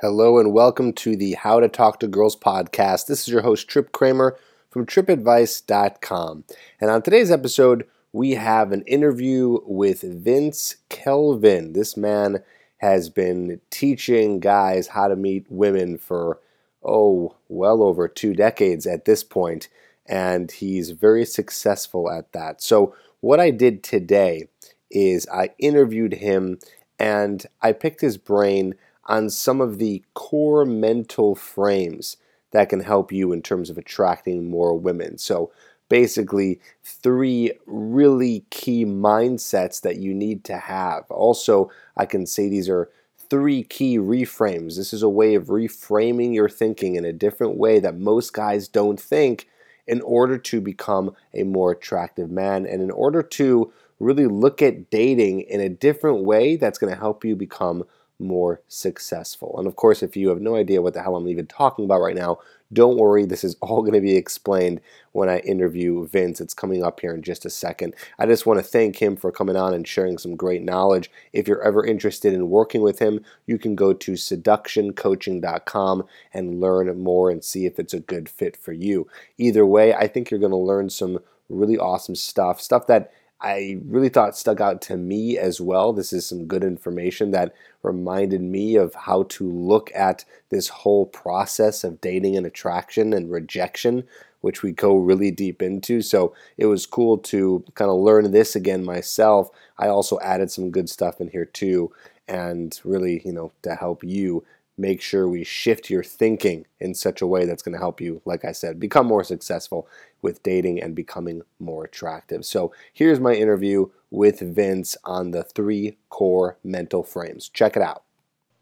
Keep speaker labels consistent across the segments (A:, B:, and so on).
A: Hello and welcome to the How to Talk to Girls podcast. This is your host, Tripp Kramer from trippadvice.com. And on today's episode, we have an interview with Vince Kelvin. This man has been teaching guys how to meet women for, oh, well over two decades at this point, and he's very successful at that. So, what I did today is I interviewed him and I picked his brain on some of the core mental frames that can help you in terms of attracting more women. So, basically, three really key mindsets that you need to have. Also, I can say these are three key reframes. This is a way of reframing your thinking in a different way that most guys don't think in order to become a more attractive man and in order to really look at dating in a different way that's going to help you become more successful. And of course, if you have no idea what the hell I'm even talking about right now, don't worry, this is all going to be explained when I interview Vince. It's coming up here in just a second. I just want to thank him for coming on and sharing some great knowledge. If you're ever interested in working with him, you can go to seductioncoaching.com and learn more and see if it's a good fit for you. Either way, I think you're going to learn some really awesome stuff, stuff that I really thought stuck out to me as well. This is some good information that reminded me of how to look at this whole process of dating and attraction and rejection, which we go really deep into. So it was cool to kind of learn this again myself. I also added some good stuff in here too, and really, you know, to help you make sure we shift your thinking in such a way that's going to help you, like I said, become more successful with dating and becoming more attractive. So here's my interview with Vince on the three core mental frames. Check it out.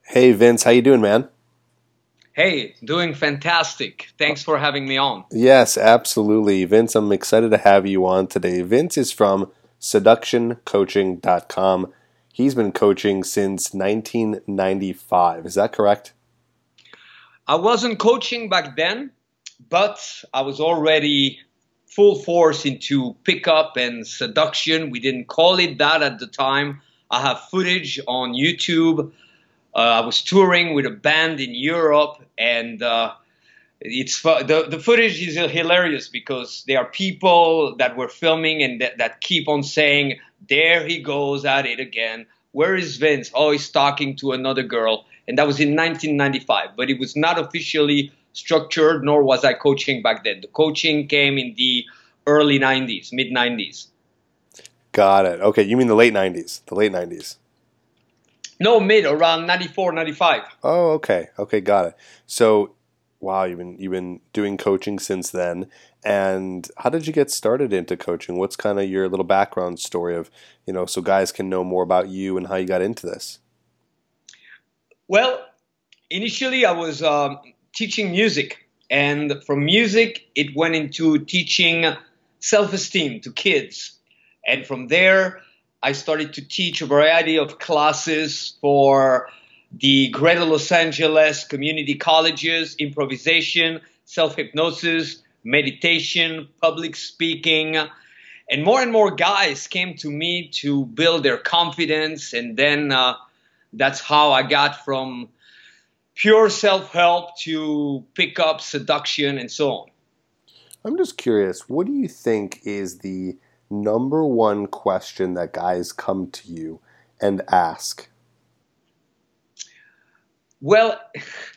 A: Hey Vince, how you doing, man?
B: Hey, doing fantastic. Thanks for having me on.
A: Yes, absolutely. Vince, I'm excited to have you on today. Vince is from seductioncoaching.com. He's been coaching since 1995. Is that correct?
B: I wasn't coaching back then, but I was already full force into pickup and seduction. We didn't call it that at the time. I have footage on YouTube. Uh, I was touring with a band in Europe, and uh, it's the the footage is hilarious because there are people that were filming and that, that keep on saying, "There he goes at it again." Where is Vince? Oh, he's talking to another girl, and that was in 1995. But it was not officially structured, nor was I coaching back then. The coaching came in the early 90s, mid 90s.
A: Got it. Okay, you mean the late 90s, the late 90s.
B: No, mid around 94, 95.
A: Oh, okay. Okay, got it. So, wow, you've been you've been doing coaching since then. And how did you get started into coaching? What's kind of your little background story of, you know, so guys can know more about you and how you got into this?
B: Well, initially I was um, teaching music, and from music it went into teaching self-esteem to kids, and from there I started to teach a variety of classes for the Greater Los Angeles community colleges, improvisation, self-hypnosis, meditation, public speaking. And more and more guys came to me to build their confidence. And then uh, that's how I got from pure self help to pick up seduction and so on.
A: I'm just curious, what do you think is the number one question that guys come to you and ask?
B: Well,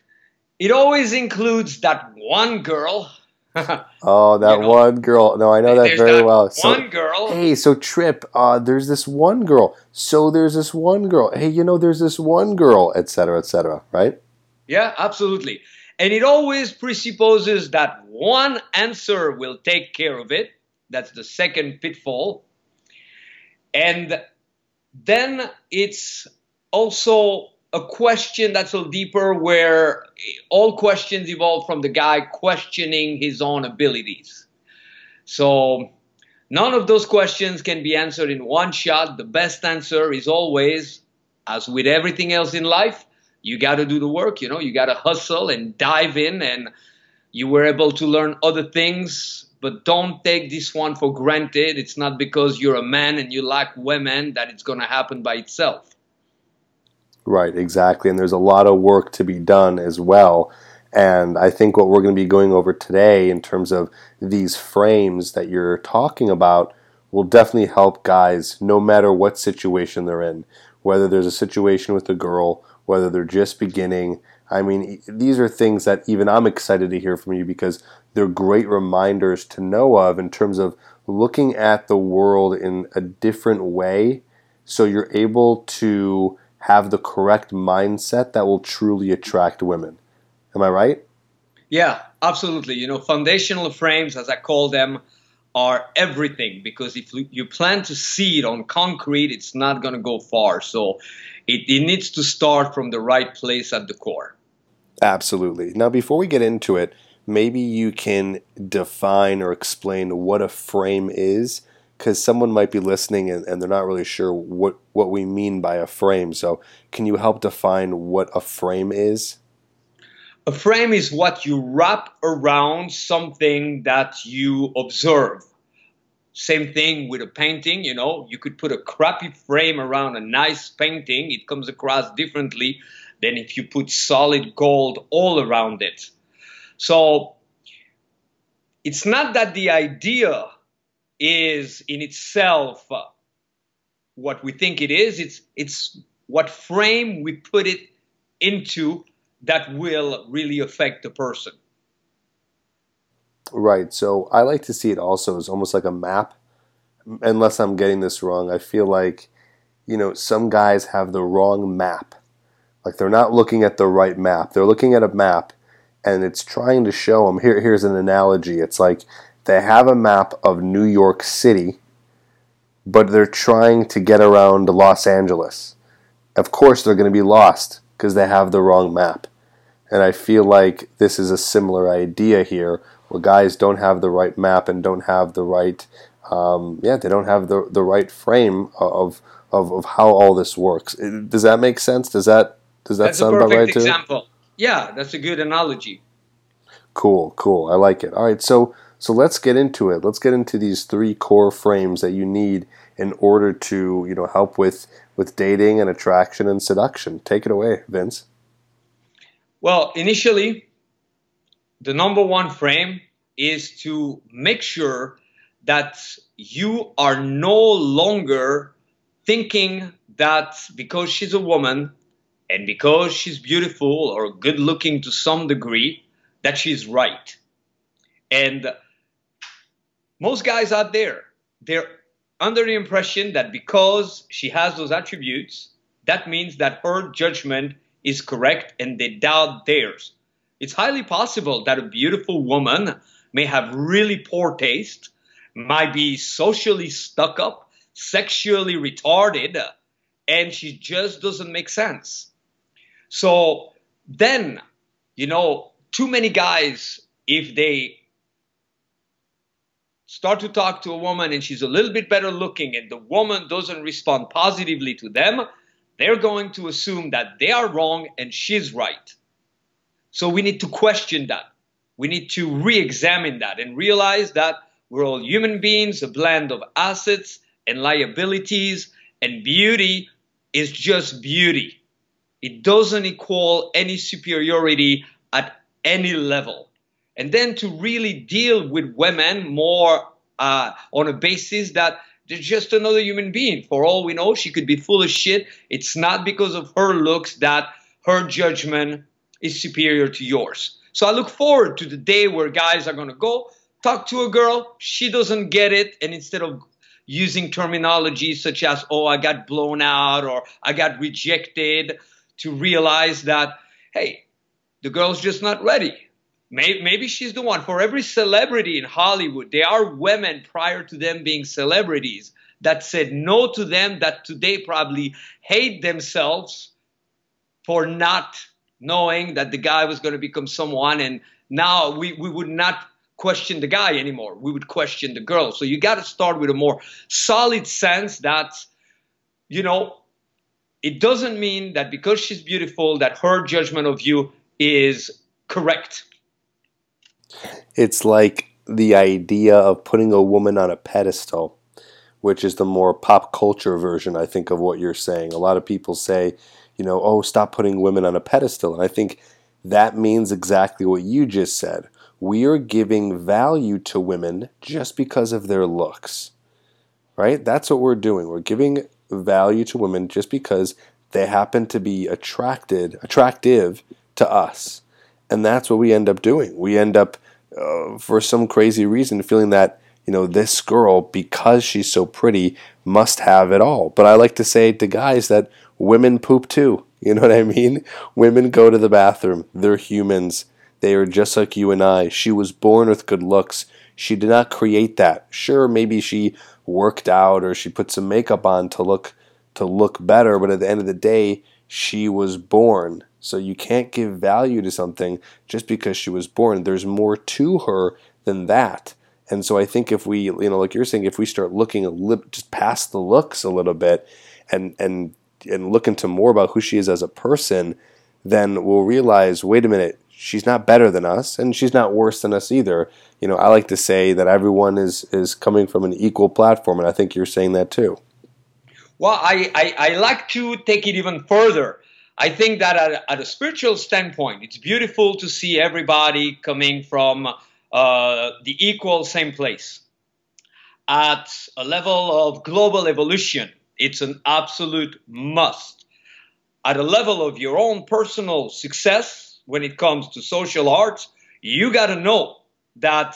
B: it always includes that one girl.
A: oh, that you know, one girl. No, I know that very well.
B: So, one girl.
A: Hey, so Tripp, uh, there's this one girl. So there's this one girl. Hey, you know, there's this one girl, etc., etc. right?
B: Yeah, absolutely. And it always presupposes that one answer will take care of it. That's the second pitfall. And then it's also a question that's a little deeper where all questions evolve from the guy questioning his own abilities. So none of those questions can be answered in one shot. The best answer is always, as with everything else in life, you got to do the work, you know, you got to hustle and dive in and you were able to learn other things, but don't take this one for granted. It's not because you're a man and you like women that it's going to happen by itself.
A: Right, exactly. And there's a lot of work to be done as well. And I think what we're going to be going over today in terms of these frames that you're talking about will definitely help guys no matter what situation they're in. Whether there's a situation with a girl, whether they're just beginning. I mean, these are things that even I'm excited to hear from you because they're great reminders to know of in terms of looking at the world in a different way so you're able to have the correct mindset that will truly attract women. Am I right?
B: Yeah, absolutely. You know, foundational frames, as I call them, are everything because if you plan to see it on concrete, it's not going to go far. So it, it needs to start from the right place at the core.
A: Absolutely. Now, before we get into it, maybe you can define or explain what a frame is because someone might be listening and, and, they're not really sure what, what we mean by a frame. So, can you help define what a frame is?
B: A frame is what you wrap around something that you observe. Same thing with a painting, you know, you could put a crappy frame around a nice painting, it comes across differently than if you put solid gold all around it. So it's not that the idea is in itself uh, what we think it is, it's, it's what frame we put it into that will really affect the person.
A: Right. So I like to see it also as almost like a map. Unless I'm getting this wrong, I feel like, you know, some guys have the wrong map. Like they're not looking at the right map. They're looking at a map and it's trying to show them. Here, here's an analogy. It's like they have a map of New York City, but they're trying to get around Los Angeles. Of course, they're going to be lost because they have the wrong map. And I feel like this is a similar idea here, where guys don't have the right map and don't have the right, um, yeah, they don't have the the right frame of, of of how all this works. Does that make sense? Does that does that
B: that's
A: sound
B: about
A: right
B: example. too? Example. Yeah, that's a good analogy.
A: Cool, cool. I like it. All right, so so let's get into it. Let's get into these three core frames that you need in order to you know help with with dating and attraction and seduction. Take it away, Vince.
B: Well, initially, the number one frame is to make sure that you are no longer thinking that because she's a woman and because she's beautiful or good looking to some degree, that she's right. And most guys out there, they're under the impression that because she has those attributes, that means that her judgment is correct and they doubt theirs. It's highly possible that a beautiful woman may have really poor taste, might be socially stuck up, sexually retarded, and she just doesn't make sense. So then, you know, too many guys, if they start to talk to a woman and she's a little bit better looking and the woman doesn't respond positively to them, they're going to assume that they are wrong and she's right. So we need to question that. We need to re examine that and realize that we're all human beings, a blend of assets and liabilities, and beauty is just beauty. It doesn't equal any superiority at any level. And then to really deal with women more uh, on a basis that they're just another human being. For all we know, she could be full of shit. It's not because of her looks that her judgment is superior to yours. So I look forward to the day where guys are going to go talk to a girl, she doesn't get it, and instead of using terminology such as, oh, I got blown out or I got rejected, to realize that, hey, the girl's just not ready. Maybe, she's the one. For every celebrity in Hollywood, there are women prior to them being celebrities that said no to them, that today probably hate themselves for not knowing that the guy was going to become someone. And now we, we would not question the guy anymore. We would question the girl. So you got to start with a more solid sense that, you know, it doesn't mean that because she's beautiful that her judgment of you is correct
A: it's like the idea of putting a woman on a pedestal, which is the more pop culture version, I think, of what you're saying. A lot of people say, you know, oh, stop putting women on a pedestal. And I think that means exactly what you just said. We are giving value to women just because of their looks, right? That's what we're doing. We're giving value to women just because they happen to be attracted, attractive to us. And that's what we end up doing. We end up, uh, for some crazy reason, feeling that you know, this girl, because she's so pretty, must have it all. But I like to say to guys that women poop too. You know what I mean? Women go to the bathroom. They're humans. They are just like you and I. She was born with good looks. She did not create that. Sure, maybe she worked out or she put some makeup on to look to look better, but at the end of the day, she was born. So you can't give value to something just because she was born. There's more to her than that. And so I think if we, you know, like you're saying, if we start looking a li- just past the looks a little bit, and and and look into more about who she is as a person, then we'll realize, wait a minute, she's not better than us, and she's not worse than us either. You know, I like to say that everyone is is coming from an equal platform, and I think you're saying that too.
B: Well, I, I, I like to take it even further. I think that at, at a spiritual standpoint, it's beautiful to see everybody coming from uh, the equal same place. At a level of global evolution, it's an absolute must. At a level of your own personal success, when it comes to social arts, you got to know that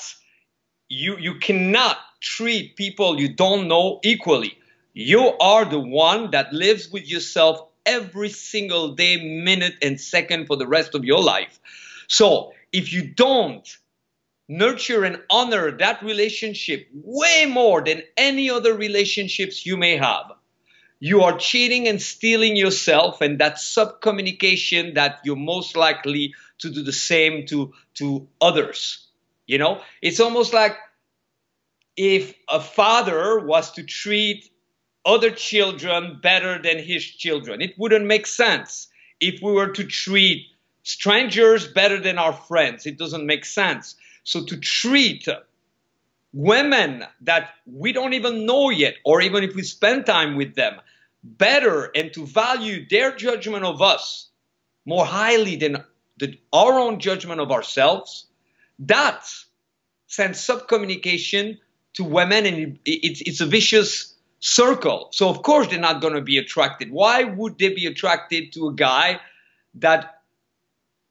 B: you, you cannot treat people you don't know equally. You are the one that lives with yourself every single day, minute, and second for the rest of your life. So if you don't nurture and honor that relationship way more than any other relationships you may have. You are cheating and stealing yourself, and that subcommunication that you're most likely to do the same to, to others. You know, it's almost like if a father was to treat other children better than his children. It wouldn't make sense if we were to treat strangers better than our friends. It doesn't make sense. So to treat women that we don't even know yet, or even if we spend time with them, better and to value their judgment of us more highly than the, our own judgment of ourselves, that sends subcommunication to women and it's, it's a vicious circle. So of course they're not going to be attracted. Why would they be attracted to a guy that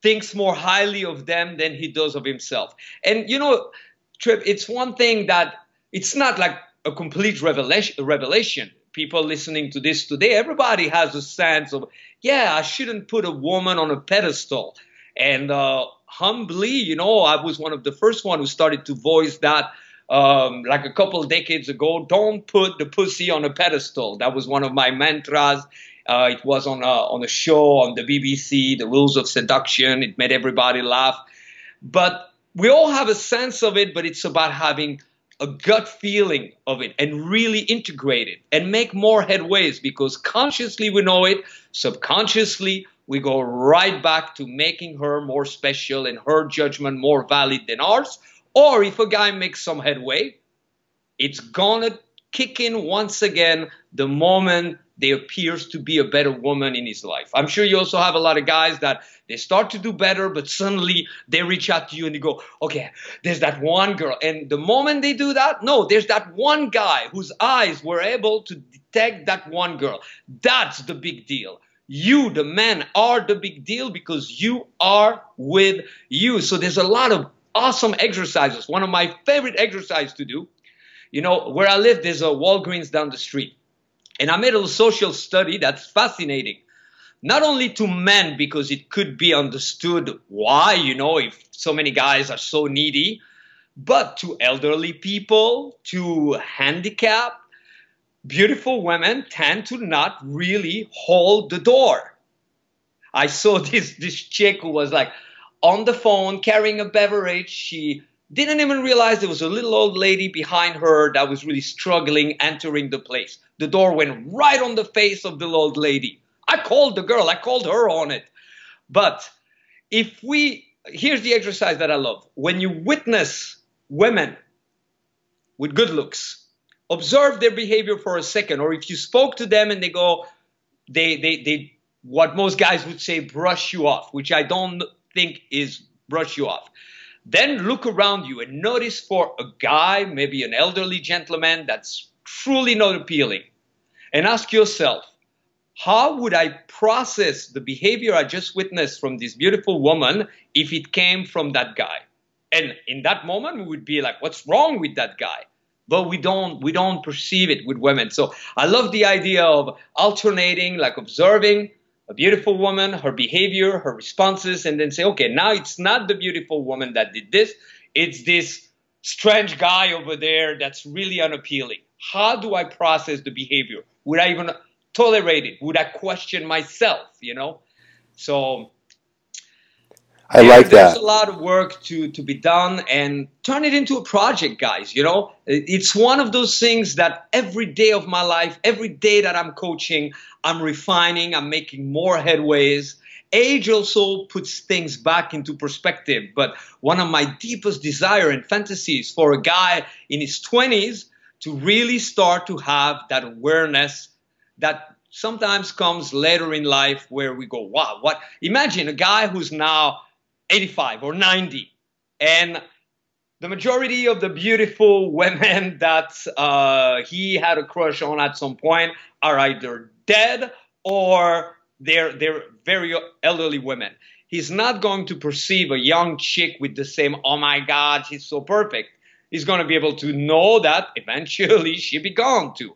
B: thinks more highly of them than he does of himself. And you know, Tripp, it's one thing that it's not like a complete revelation. revelation. People listening to this today, everybody has a sense of, yeah, I shouldn't put a woman on a pedestal. And uh, humbly, you know, I was one of the first one who started to voice that um, like a couple decades ago. Don't put the pussy on a pedestal. That was one of my mantras. Uh, it was on a, on a show on the BBC, The Rules of Seduction. It made everybody laugh. But we all have a sense of it, but it's about having a gut feeling of it and really integrate it and make more headways because consciously we know it, subconsciously we go right back to making her more special and her judgment more valid than ours. Or if a guy makes some headway, it's gonna kick in once again the moment there appears to be a better woman in his life. I'm sure you also have a lot of guys that they start to do better, but suddenly they reach out to you and they go, okay, there's that one girl. And the moment they do that, no, there's that one guy whose eyes were able to detect that one girl. That's the big deal. You, the men, are the big deal because you are with you. So there's a lot of awesome exercises. One of my favorite exercises to do, you know, where I live, there's a Walgreens down the street. And I made a social study that's fascinating. Not only to men, because it could be understood why, you know, if so many guys are so needy, but to elderly people, to handicapped, beautiful women tend to not really hold the door. I saw this, this chick who was like on the phone carrying a beverage. She didn't even realize there was a little old lady behind her that was really struggling entering the place. The door went right on the face of the old lady. I called the girl, I called her on it. But if we, here's the exercise that I love. When you witness women with good looks, observe their behavior for a second. Or if you spoke to them and they go, they, they, they what most guys would say brush you off, which I don't think is brush you off. Then look around you and notice for a guy, maybe an elderly gentleman that's truly not appealing, and ask yourself, how would I process the behavior I just witnessed from this beautiful woman if it came from that guy? And in that moment, we would be like, what's wrong with that guy? But we don't we don't perceive it with women. So I love the idea of alternating, like observing a beautiful woman, her behavior, her responses, and then say, okay, now it's not the beautiful woman that did this, it's this strange guy over there that's really unappealing. How do I process the behavior? Would I even tolerate it? Would I question myself? You know, so
A: I like
B: there's
A: that.
B: a lot of work to to be done, and turn it into a project, guys. You know, it's one of those things that every day of my life, every day that I'm coaching, I'm refining, I'm making more headways. Age also puts things back into perspective, but one of my deepest desire and fantasies for a guy in his 20s to really start to have that awareness that sometimes comes later in life where we go, wow, what? Imagine a guy who's now 85 or 90 and the majority of the beautiful women that uh, he had a crush on at some point are either dead or they're, they're very elderly women. He's not going to perceive a young chick with the same, oh my God, she's so perfect. He's going to be able to know that eventually she'll be gone too.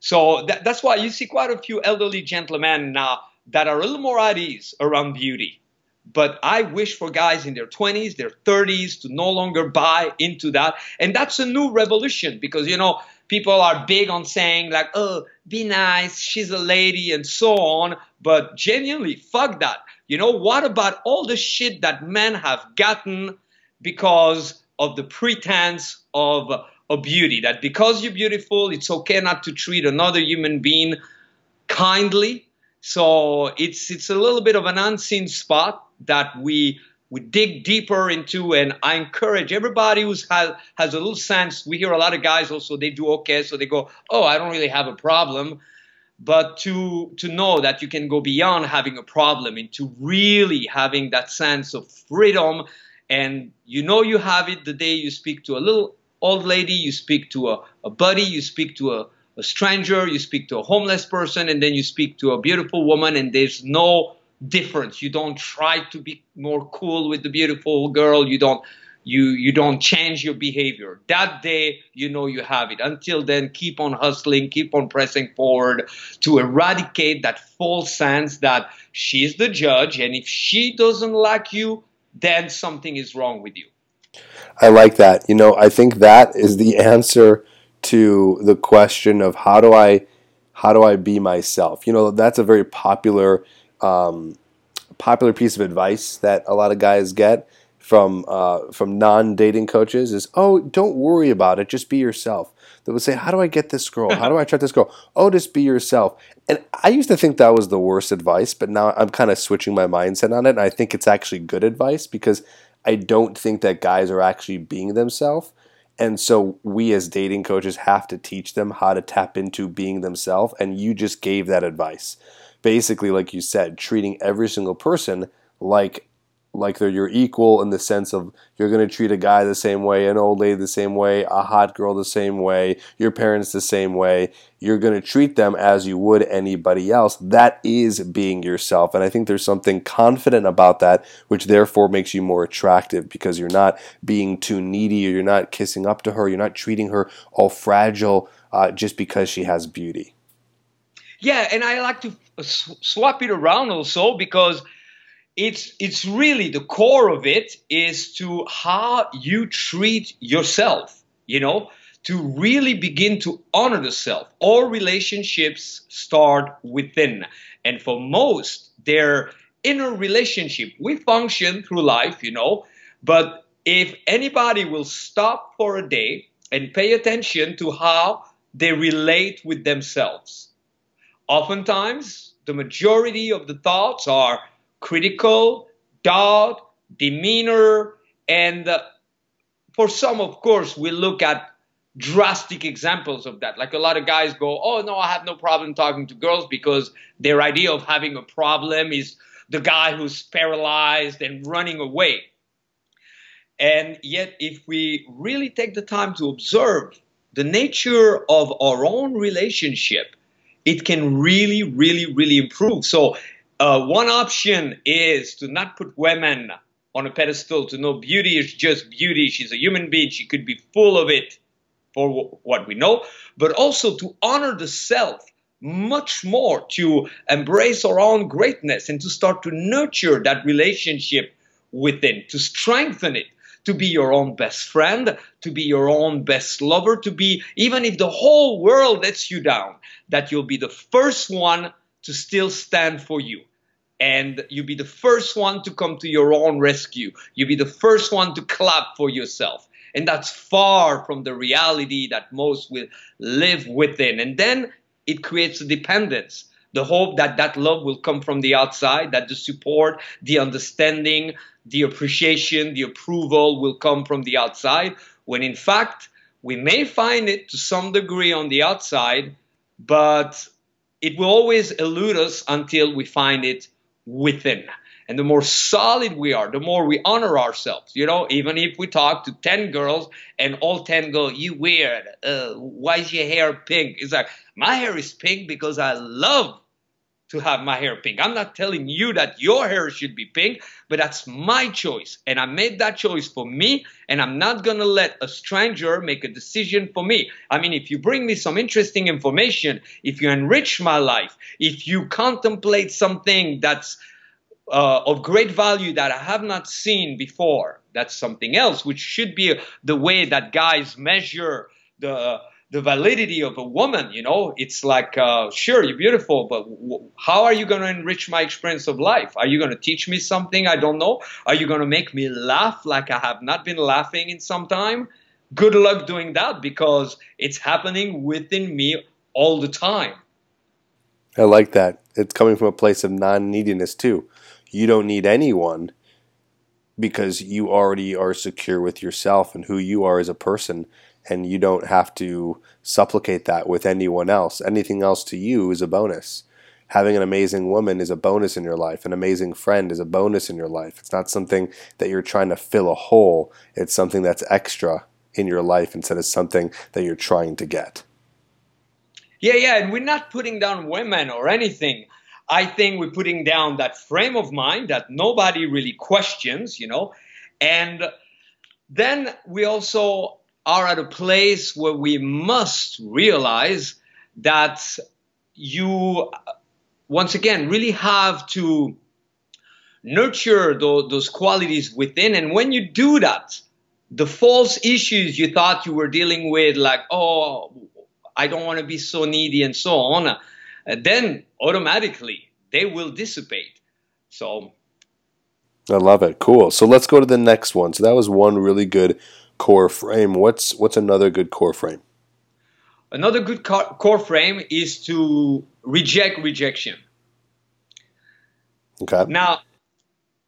B: So that, that's why you see quite a few elderly gentlemen now that are a little more at ease around beauty. But I wish for guys in their 20s, their 30s to no longer buy into that. And that's a new revolution because, you know, people are big on saying, like, oh, be nice, she's a lady, and so on. But genuinely, fuck that. You know, what about all the shit that men have gotten because of the pretense of, of beauty? That because you're beautiful, it's okay not to treat another human being kindly. So it's it's a little bit of an unseen spot that we we dig deeper into and I encourage everybody who's has has a little sense. We hear a lot of guys also they do okay, so they go, Oh, I don't really have a problem. But to to know that you can go beyond having a problem into really having that sense of freedom and you know you have it the day you speak to a little old lady, you speak to a, a buddy, you speak to a, a stranger, you speak to a homeless person, and then you speak to a beautiful woman, and there's no difference. You don't try to be more cool with the beautiful girl. You don't you you don't change your behavior. That day you know you have it. Until then, keep on hustling, keep on pressing forward to eradicate that false sense that she's the judge, and if she doesn't like you, then something is wrong with you.
A: I like that. You know, I think that is the answer to the question of how do I how do I be myself? You know, that's a very popular um, popular piece of advice that a lot of guys get from uh, from non dating coaches is, oh, don't worry about it, just be yourself. They would say, how do I get this girl? How do I attract this girl? Oh, just be yourself. And I used to think that was the worst advice, but now I'm kind of switching my mindset on it, and I think it's actually good advice because I don't think that guys are actually being themselves. And so we as dating coaches have to teach them how to tap into being themselves. And you just gave that advice basically, like you said, treating every single person like like they're your equal in the sense of you're going to treat a guy the same way, an old lady the same way, a hot girl the same way, your parents the same way. You're going to treat them as you would anybody else. That is being yourself. And I think there's something confident about that, which therefore makes you more attractive because you're not being too needy or you're not kissing up to her. You're not treating her all fragile uh, just because she has beauty.
B: Yeah, and I like to Uh, swap it around also because it's it's really the core of it is to how you treat yourself you know to really begin to honor the self. All relationships start within. And for most their inner relationship. We function through life you know but if anybody will stop for a day and pay attention to how they relate with themselves oftentimes the majority of the thoughts are critical, doubt, demeanor, and uh, for some, of course, we look at drastic examples of that. Like a lot of guys go, oh, no, I have no problem talking to girls because their idea of having a problem is the guy who's paralyzed and running away. And yet, if we really take the time to observe the nature of our own relationship, it can really, really, really improve. So, uh, one option is to not put women on a pedestal, to know beauty is just beauty. She's a human being, she could be full of it for what we know, but also to honor the self much more, to embrace our own greatness and to start to nurture that relationship within, to strengthen it, to be your own best friend, to be your own best lover, to be, even if the whole world lets you down, that you'll be the first one to still stand for you. And you'll be the first one to come to your own rescue. You'll be the first one to clap for yourself. And that's far from the reality that most will live within. And then it creates a dependence. The hope that that love will come from the outside, that the support, the understanding, the appreciation, the approval will come from the outside, when in fact, we may find it to some degree on the outside, but it will always elude us until we find it within. And the more solid we are, the more we honor ourselves. You know, even if we talk to 10 girls and all 10 go, You weird. Uh, why is your hair pink? It's like, My hair is pink because I love to have my hair pink. I'm not telling you that your hair should be pink, but that's my choice. And I made that choice for me, and I'm not to let a stranger make a decision for me. I mean, if you bring me some interesting information, if you enrich my life, if you contemplate something that's uh, of great value that I have not seen before, that's something else, which should be the way that guys measure the the validity of a woman. You know, it's like, uh, sure, you're beautiful, but w- how are you going to enrich my experience of life? Are you going to teach me something I don't know? Are you going to make me laugh like I have not been laughing in some time? Good luck doing that because it's happening within me all the time.
A: I like that. It's coming from a place of non neediness, too. You don't need anyone because you already are secure with yourself and who you are as a person and you don't have to supplicate that with anyone else. Anything else to you is a bonus. Having an amazing woman is a bonus in your life. An amazing friend is a bonus in your life. It's not something that you're trying to fill a hole. It's something that's extra in your life instead of something that you're trying to get.
B: Yeah, yeah, and we're not putting down women or anything. I think we're putting down that frame of mind that nobody really questions, you know. And then we also are at a place where we must realize that you, once again, really have to nurture those, those qualities within. And when you do that, the false issues you thought you were dealing with, like, oh, I don't want to be so needy and so on, uh, then automatically they will dissipate. So
A: I love it. Cool. So let's go to the next one. So that was one really good core frame. What's what's another good core frame?
B: Another good core frame is to reject rejection.
A: Okay.
B: Now,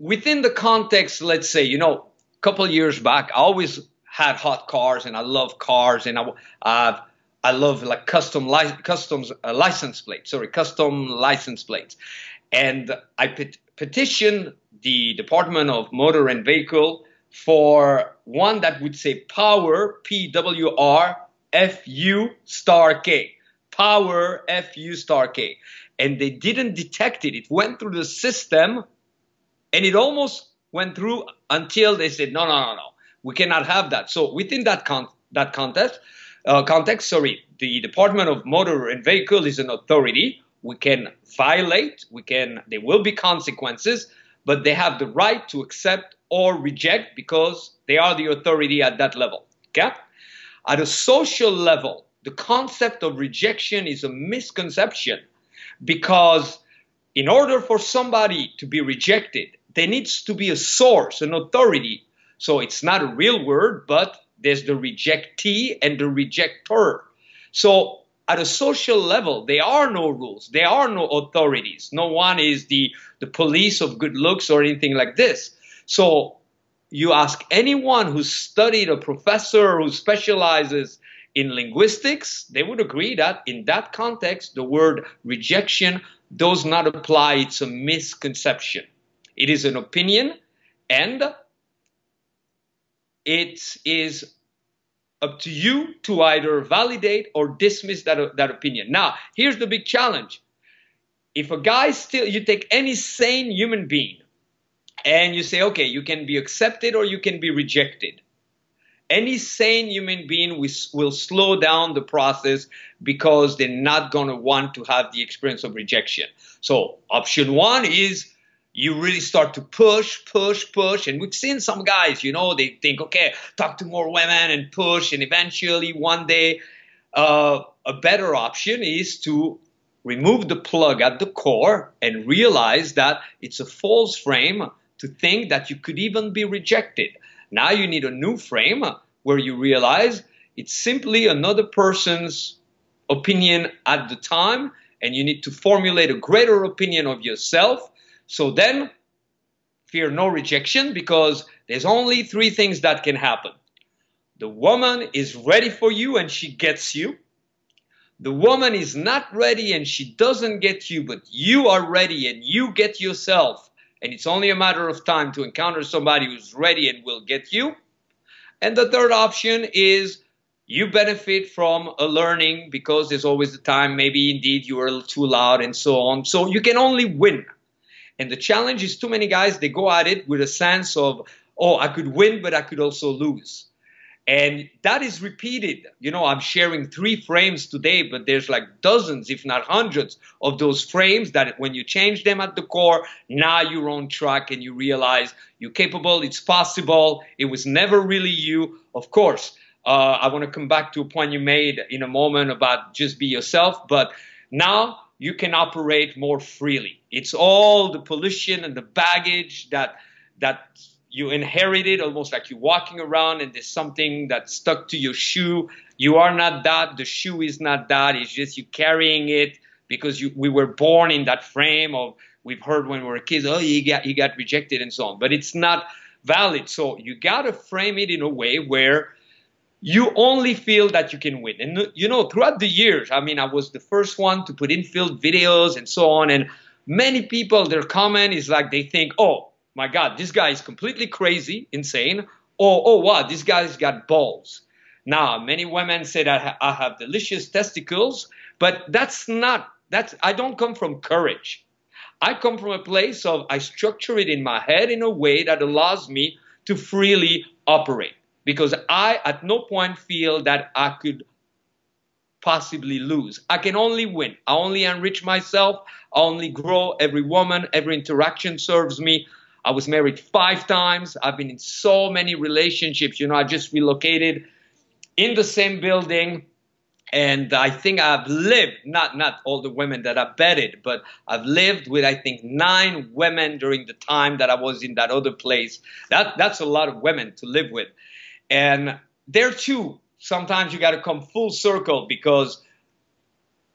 B: within the context, let's say, you know, a couple years back, I always had hot cars and I love cars and I, uh, I love like custom li- customs uh, license plates, sorry, custom license plates. And I pet- petitioned the Department of Motor and Vehicle for one that would say power, P W R F U star K. Power F U star K. And they didn't detect it. It went through the system and it almost went through until they said, no, no, no, no. We cannot have that. So within that, con- that context, uh, context, sorry, the Department of Motor and Vehicle is an authority. We can violate, we can, there will be consequences, but they have the right to accept or reject because they are the authority at that level. Okay? At a social level, the concept of rejection is a misconception because in order for somebody to be rejected, there needs to be a source, an authority. So it's not a real word, but there's the rejectee and the rejector. So at a social level, there are no rules, there are no authorities. No one is the, the police of good looks or anything like this. So you ask anyone who's studied a professor who specializes in linguistics, they would agree that in that context, the word rejection does not apply. It's a misconception. It is an opinion, and it is up to you to either validate or dismiss that, that opinion. Now, here's the big challenge. If a guy still, you take any sane human being and you say, okay, you can be accepted or you can be rejected. Any sane human being will, slow down the process because they're not going to want to have the experience of rejection. So, option one is you really start to push, push, push. And we've seen some guys, you know, they think, okay, talk to more women and push. And eventually, one day, uh, a better option is to remove the plug at the core and realize that it's a false frame to think that you could even be rejected. Now you need a new frame where you realize it's simply another person's opinion at the time, and you need to formulate a greater opinion of yourself so then, fear no rejection because there's only three things that can happen. The woman is ready for you and she gets you. The woman is not ready and she doesn't get you, but you are ready and you get yourself. And it's only a matter of time to encounter somebody who's ready and will get you. And the third option is you benefit from a learning because there's always a time maybe indeed you are too loud and so on. So you can only win. And the challenge is too many guys, they go at it with a sense of, oh, I could win, but I could also lose. And that is repeated. You know, I'm sharing three frames today, but there's like dozens, if not hundreds, of those frames that when you change them at the core, now you're on track and you realize you're capable, it's possible, it was never really you. Of course, uh, I want to come back to a point you made in a moment about just be yourself, but now you can operate more freely. It's all the pollution and the baggage that that you inherited, almost like you're walking around and there's something that's stuck to your shoe. You are not that. The shoe is not that. It's just you carrying it because you, we were born in that frame of we've heard when we were kids, oh, he got you got rejected and so on. But it's not valid. So you got to frame it in a way where you only feel that you can win. And you know, throughout the years, I mean, I was the first one to put in infield videos and so on. And many people, their comment is like they think, oh my God, this guy is completely crazy, insane. Or, oh wow, this guy's got balls. Now, many women say that I have delicious testicles, but that's not, that's, I don't come from courage. I come from a place of, I structure it in my head in a way that allows me to freely operate because I at no point feel that I could possibly lose. I can only win. I only enrich myself. I only grow. Every woman, every interaction serves me. I was married five times. I've been in so many relationships. You know, I just relocated in the same building. And I think I've lived, not, not all the women that I bedded, but I've lived with, I think, nine women during the time that I was in that other place. That, that's a lot of women to live with. And there too, sometimes you got to come full circle because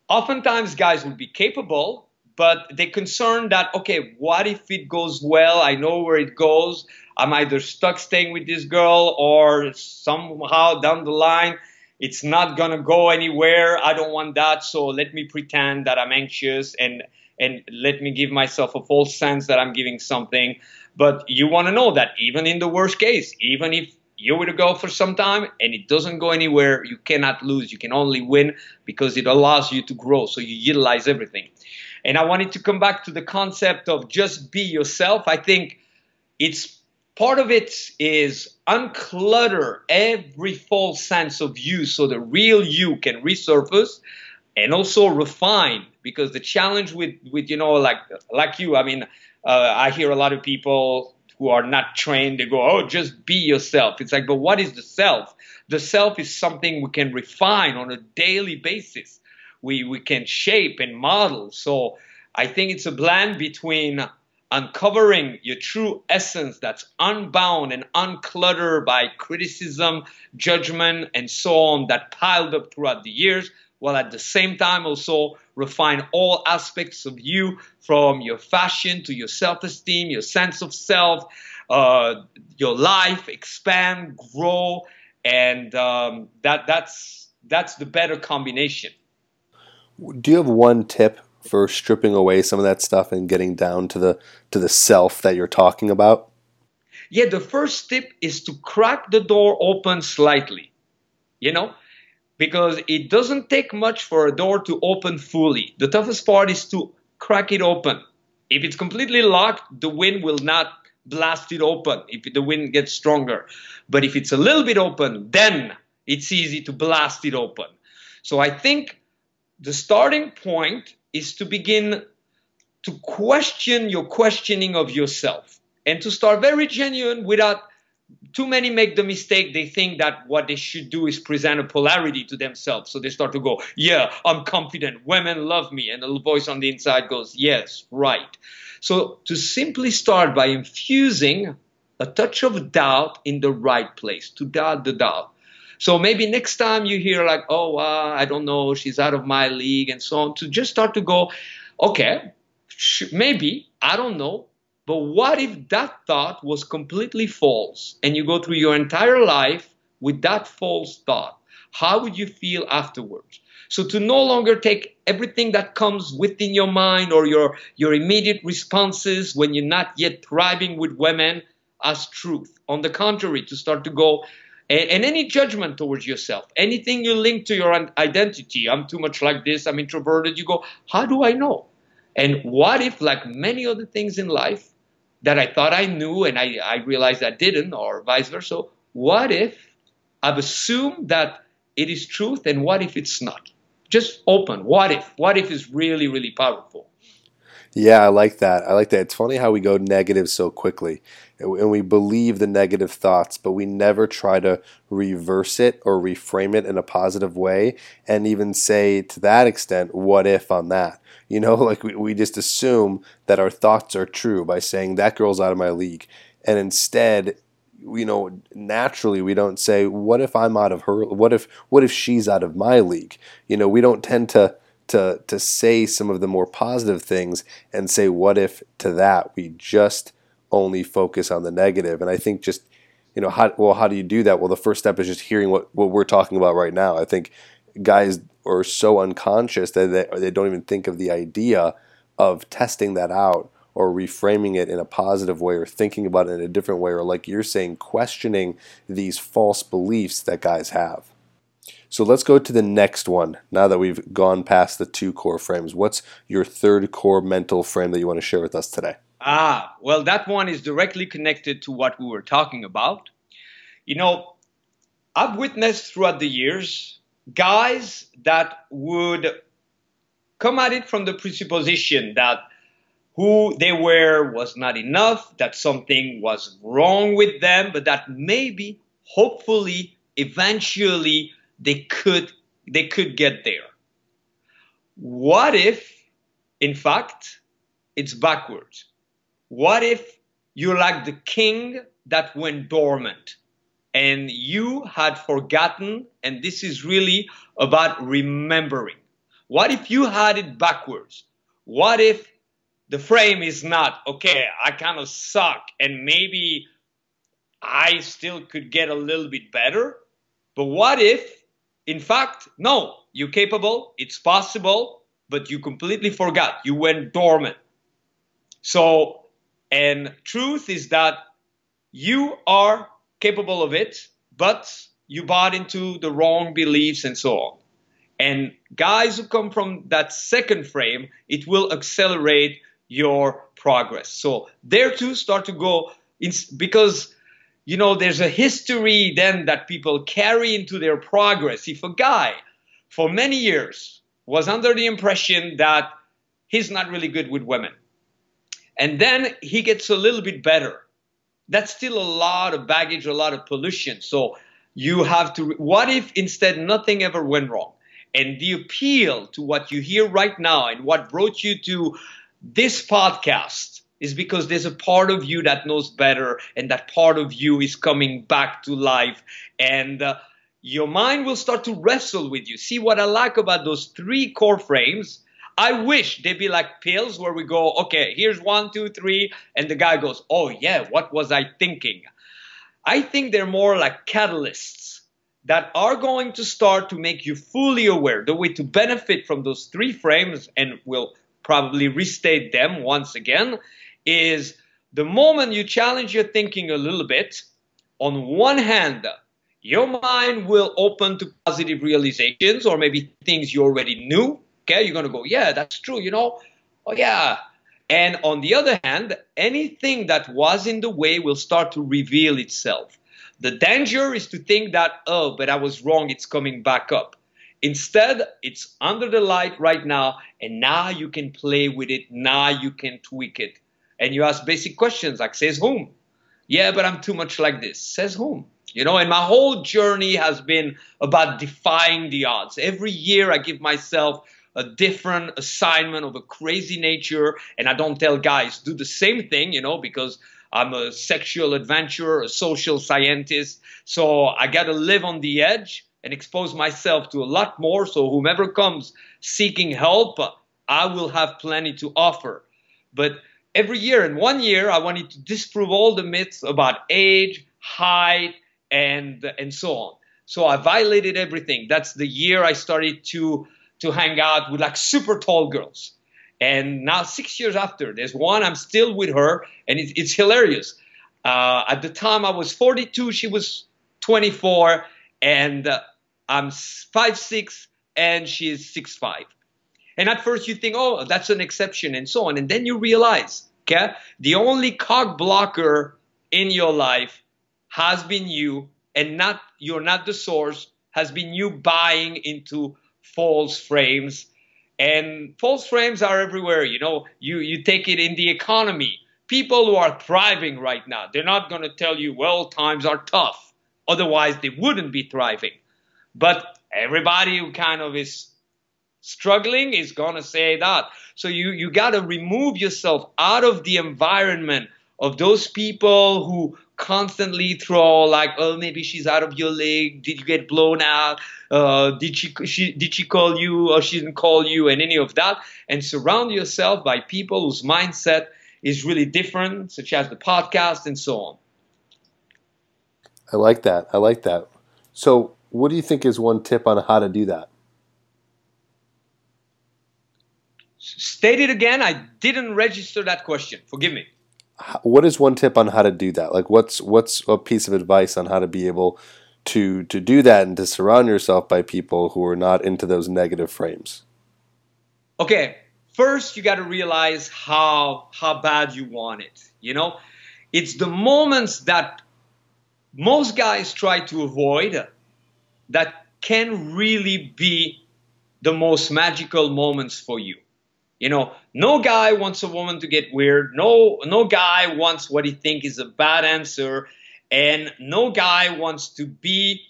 B: oftentimes guys will be capable, but they're concerned that, okay, what if it goes well? I know where it goes. I'm either stuck staying with this girl or somehow down the line, it's not going to go anywhere. I don't want that. So let me pretend that I'm anxious and, and let me give myself a false sense that I'm giving something. But you want to know that even in the worst case, even if you will go for some time and it doesn't go anywhere, you cannot lose. You can only win because it allows you to grow. So you utilize everything. And I wanted to come back to the concept of just be yourself. I think it's part of it is unclutter every false sense of you so the real you can resurface and also refine because the challenge with with you know like like you i mean uh, i hear a lot of people who are not trained, they go, oh, just be yourself. It's like, but what is the self? The self is something we can refine on a daily basis. We, we can shape and model. So I think it's a blend between uncovering your true essence that's unbound and uncluttered by criticism, judgment, and so on that piled up throughout the years while at the same time also refine all aspects of you from your fashion to your self-esteem, your sense of self, uh, your life, expand, grow, and um, that that's that's the better combination.
A: Do you have one tip for stripping away some of that stuff and getting down to the to the self that you're talking about?
B: Yeah, the first tip is to crack the door open slightly. You know, because it doesn't take much for a door to open fully. The toughest part is to crack it open. If it's completely locked, the wind will not blast it open if the wind gets stronger. But if it's a little bit open, then it's easy to blast it open. So I think the starting point is to begin to question your questioning of yourself and to start very genuine without too many make the mistake. They think that what they should do is present a polarity to themselves. So they start to go yeah i'm confident. Women love me. And the voice on the inside goes yes right. So to simply start by infusing a touch of doubt in the right place to doubt the doubt so maybe next time you hear like oh uh, i don't know she's out of my league and so on to just start to go okay maybe i don't know but what if that thought was completely false and you go through your entire life with that false thought? How would you feel afterwards? So to no longer take everything that comes within your mind or your, your immediate responses when you're not yet thriving with women as truth. On the contrary, to start to go and, and any judgment towards yourself, anything you link to your identity, I'm too much like this, I'm introverted, you go, how do I know? And what if, like many other things in life, that I thought I knew and I, I realized I didn't, or vice versa. What if I've assumed that it is truth and what if it's not? Just open. What if? What if is really, really powerful?
A: Yeah, I like that. I like that. It's funny how we go negative so quickly and we believe the negative thoughts, but we never try to reverse it or reframe it in a positive way and even say to that extent, what if on that? You know, like we, we just assume that our thoughts are true by saying that girl's out of my league. And instead, you know, naturally we don't say, what if I'm out of her what if what if she's out of my league? You know, we don't tend to to to say some of the more positive things and say what if to that. We just only focus on the. And I think just you know how well how do you do that? Well, the first step is just hearing what what we're talking about right now. I think guys are so unconscious that they, they don't even think of the idea of testing that out or reframing it in a positive way or thinking about it in a different way or like you're saying questioning these false beliefs that guys have. So let's go to the next one. Now that we've gone past the two core frames, what's your third core mental frame that you want to share with us today?
B: Ah, well, that one is directly connected to what we were talking about. You know, I've witnessed throughout the years guys that would come at it from the presupposition that who they were was not enough, that something was wrong with them, but that maybe, hopefully, eventually they could they could get there. What if, in fact, it's backwards? What if you're like the king that went dormant and you had forgotten, and this is really about remembering? What if you had it backwards? What if the frame is not, okay, I kind of suck and maybe I still could get a little bit better? But what if, in fact, no, you're capable, it's possible, but you completely forgot, you went dormant. So and truth is that you are capable of it, but you bought into the wrong beliefs and so on. And guys who come from that second frame, it will accelerate your progress. So there too start to go in, because you know there's a history then that people carry into their progress. If a guy for many years was under the impression that he's not really good with women, and then he gets a little bit better. That's still a lot of baggage, a lot of pollution. So you have to, what if instead nothing ever went wrong? And the appeal to what you hear right now and what brought you to this podcast is because there's a part of you that knows better and that part of you is coming back to life and uh, your mind will start to wrestle with you see what i like about those three core frames I wish they'd be like pills where we go, okay, here's one, two, three, and the guy goes, oh yeah, what was I thinking? I think they're more like catalysts that are going to start to make you fully aware. The way to benefit from those three frames, and we'll probably restate them once again, is the moment you challenge your thinking a little bit, on one hand, your mind will open to positive realizations or maybe things you already knew. Okay, you're to go, yeah, that's true, you know, oh yeah. And on the other hand, anything that was in the way will start to reveal itself. The danger is to think that, oh, but I was wrong, it's coming back up. Instead, it's under the light right now, and now you can play with it, now you can tweak it. And you ask basic questions like, says whom? Yeah, but I'm too much like this. Says whom? You know, and my whole journey has been about defying the odds. Every year I give myself a different assignment of a crazy nature, and I don't tell guys do the same thing, you know, because I'm a sexual adventurer, a social scientist. So I got to live on the edge and expose myself to a lot more. So whomever comes seeking help, I will have plenty to offer. But every year, in one year, I wanted to disprove all the myths about age, height, and and so on. So I violated everything. That's the year I started to to hang out with like super tall girls. And now, six years after, there's one, I'm still with her, and it's, it's hilarious. Uh, at the time, I was 42, she was 24, and uh, I'm 5'6, and she is 6'5. And at first, you think, oh, that's an exception, and so on. And then you realize, okay, the only cog blocker in your life has been you, and not you're not the source, has been you buying into false frames and false frames are everywhere. You know, you, you take it in the economy. People who are thriving right now, they're not going to tell you, well, times are tough. Otherwise, they wouldn't be thriving. But everybody who kind of is struggling is going to say that. So you, you got to remove yourself out of the environment of those people who constantly throw like, oh, maybe she's out of your league. Did you get blown out? Uh, did she, she did she call you or she didn't call you? And any of that. And surround yourself by people whose mindset is really different, such as the podcast and so on.
A: I like that. I like that. So, what do you think is one tip on how to do that?
B: State it again. I didn't register that question. Forgive me
A: what is one tip on how to do that? Like, what's what's a piece of advice on how to be able to to do that and to surround yourself by people who are not into those negative frames?
B: Okay, first you got to realize how how bad you want it. You know, it's the moments that most guys try to avoid that can really be the most magical moments for you. You know, no guy wants a woman to get weird. No, no guy wants what he thinks is a bad answer, and no guy wants to be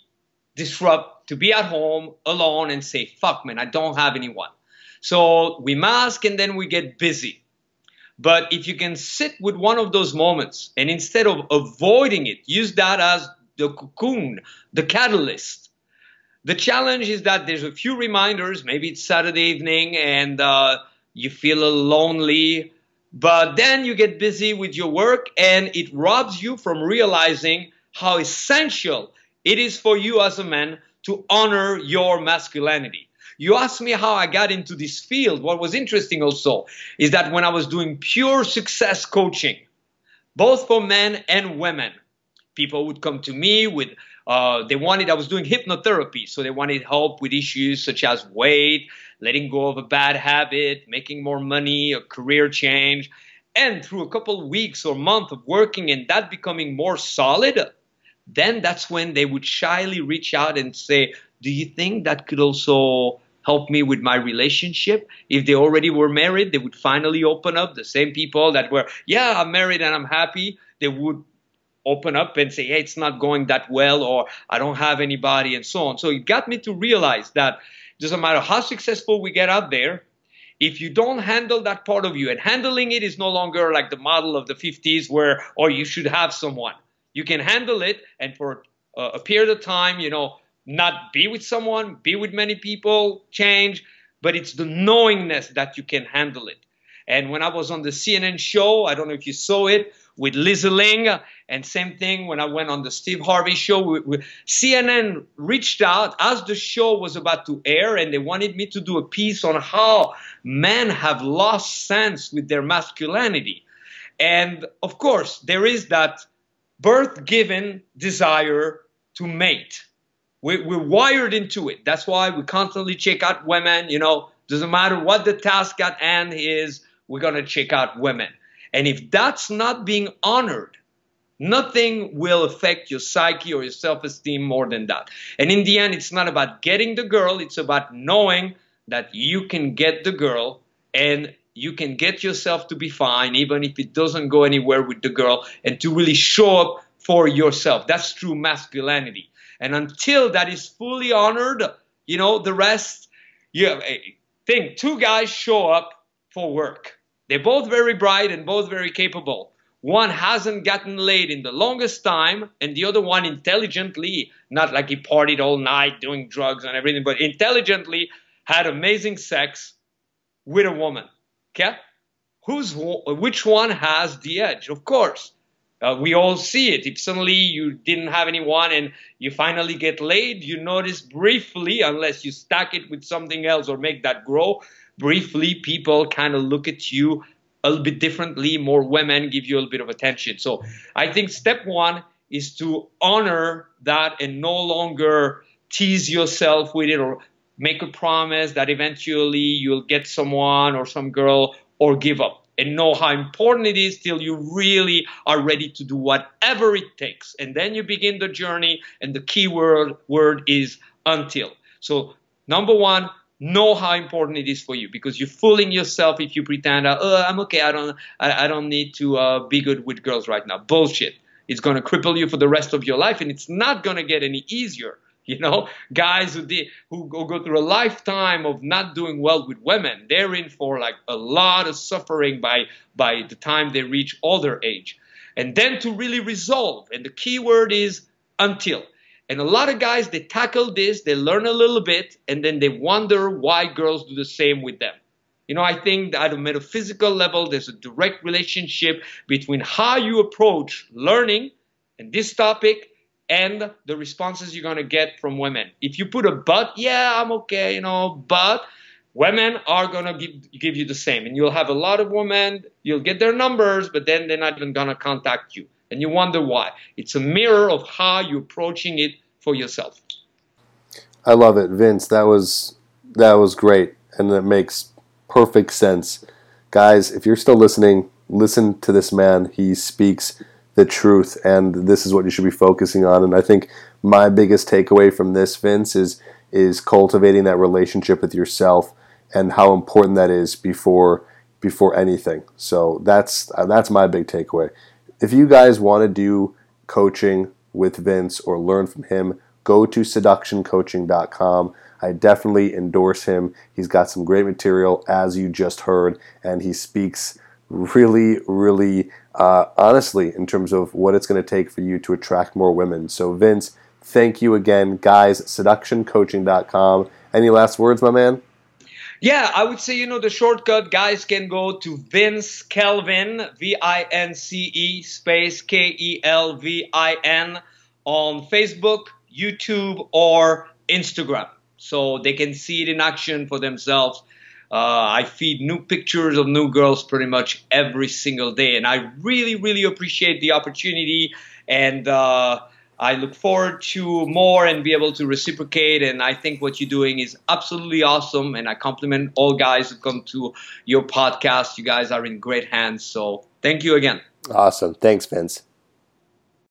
B: disrupt, to be at home alone and say, "Fuck, man, I don't have anyone." So we mask and then we get busy. But if you can sit with one of those moments and instead of avoiding it, use that as the cocoon, the catalyst. The challenge is that there's a few reminders. Maybe it's Saturday evening and uh, you feel lonely, but then you get busy with your work and it robs you from realizing how essential it is for you as a man to honor your masculinity. You asked me how I got into this field. What was interesting also is that when I was doing pure success coaching, both for men and women, people would come to me with uh, they wanted i was doing hypnotherapy so they wanted help with issues such as weight letting go of a bad habit, making more money, a career change. And through a couple of weeks or month of working and that becoming more solid, then that's when they would shyly reach out and say, Do you think that could also help me with my relationship? If they already were married, they would finally open up. The same people that were, Yeah, I'm married and I'm happy, they would open up and say, Hey, it's not going that well, or I don't have anybody, and so on. So it got me to realize that doesn't matter how successful we get out there, if you don't handle that part of you, and handling it is no longer like the model of the 50s where, oh, you should have someone. You can handle it, and for uh, a period of time, you know, not be with someone, be with many people, change, but it's the knowingness that you can handle it. And when I was on the CNN show, I don't know if you saw it, with Lisa Ling. And same thing when I went on the Steve Harvey show. We, we, CNN reached out as the show was about to air, and they wanted me to do a piece on how men have lost sense with their masculinity. And of course, there is that birth given desire to mate. We, we're wired into it. That's why we constantly check out women. You know, doesn't matter what the task at hand is, we're going to check out women. And if that's not being honored, nothing will affect your psyche or your self esteem more than that. And in the end, it's not about getting the girl, it's about knowing that you can get the girl and you can get yourself to be fine, even if it doesn't go anywhere with the girl, and to really show up for yourself. That's true masculinity. And until that is fully honored, you know, the rest, you have, think two guys show up for work. They're both very bright and both very capable. One hasn't gotten laid in the longest time, and the other one intelligently, not like he partied all night doing drugs and everything, but intelligently had amazing sex with a woman. Okay? Who's which one has the edge? Of course, uh, we all see it. If suddenly you didn't have anyone and you finally get laid, you notice briefly, unless you stack it with something else or make that grow, briefly people kind of look at you a little bit differently. More women give you a little bit of attention. So I think step one is to honor that and no longer tease yourself with it or make a promise that eventually you'll get someone or some girl or give up and know how important it is till you really are ready to do whatever it takes. And then you begin the journey, and the key word, word is until. So, number one, know how important it is for you because you're fooling yourself if you pretend, oh, I'm okay, I don't, I, I don't need to uh, be good with girls right now. Bullshit. It's going to cripple you for the rest of your life, and it's not going to get any easier. You know, guys who did who go through a lifetime of not doing well with women, they're in for like a lot of suffering by by the time they reach older age. And then to really resolve, and the key word is until. And a lot of guys they tackle this, they learn a little bit, and then they wonder why girls do the same with them. You know, I think at a metaphysical level, there's a direct relationship between how you approach learning and this topic and the responses you're going to get from women. If you put a but, yeah, I'm okay, you know, but women are going to give, give you the same. And you'll have a lot of women, you'll get their numbers, but then they're not even going to contact you. And you wonder why. It's a mirror of how you're approaching it for yourself.
A: I love it, Vince. That was that was great, and it makes perfect sense. Guys, if you're still listening, listen to this man. He speaks the truth, and this is what you should be focusing on. And I think my biggest takeaway from this, Vince, is is cultivating that relationship with yourself and how important that is before before anything. So that's that's my big takeaway. If you guys want to do coaching with Vince or learn from him, go to seductioncoaching.com. I definitely endorse him. He's got some great material, as you just heard, and he speaks really, really uh, honestly in terms of what it's going to take for you to attract more women. So, Vince, thank you again. Guys, seductioncoaching.com. Any last words, my man?
B: Yeah, I would say, you know, the shortcut, guys can go to Vince Kelvin, V I N C E space K E L V I N on Facebook, YouTube, or Instagram. So they can see it in action for themselves. Uh, I feed new pictures of new girls pretty much every single day, and I really, really appreciate the opportunity. And uh, I look forward to more and be able to reciprocate. And I think what you're doing is absolutely awesome. And I compliment all guys who come to your podcast. You guys are in great hands. So thank you again.
A: Awesome. Thanks, Vince.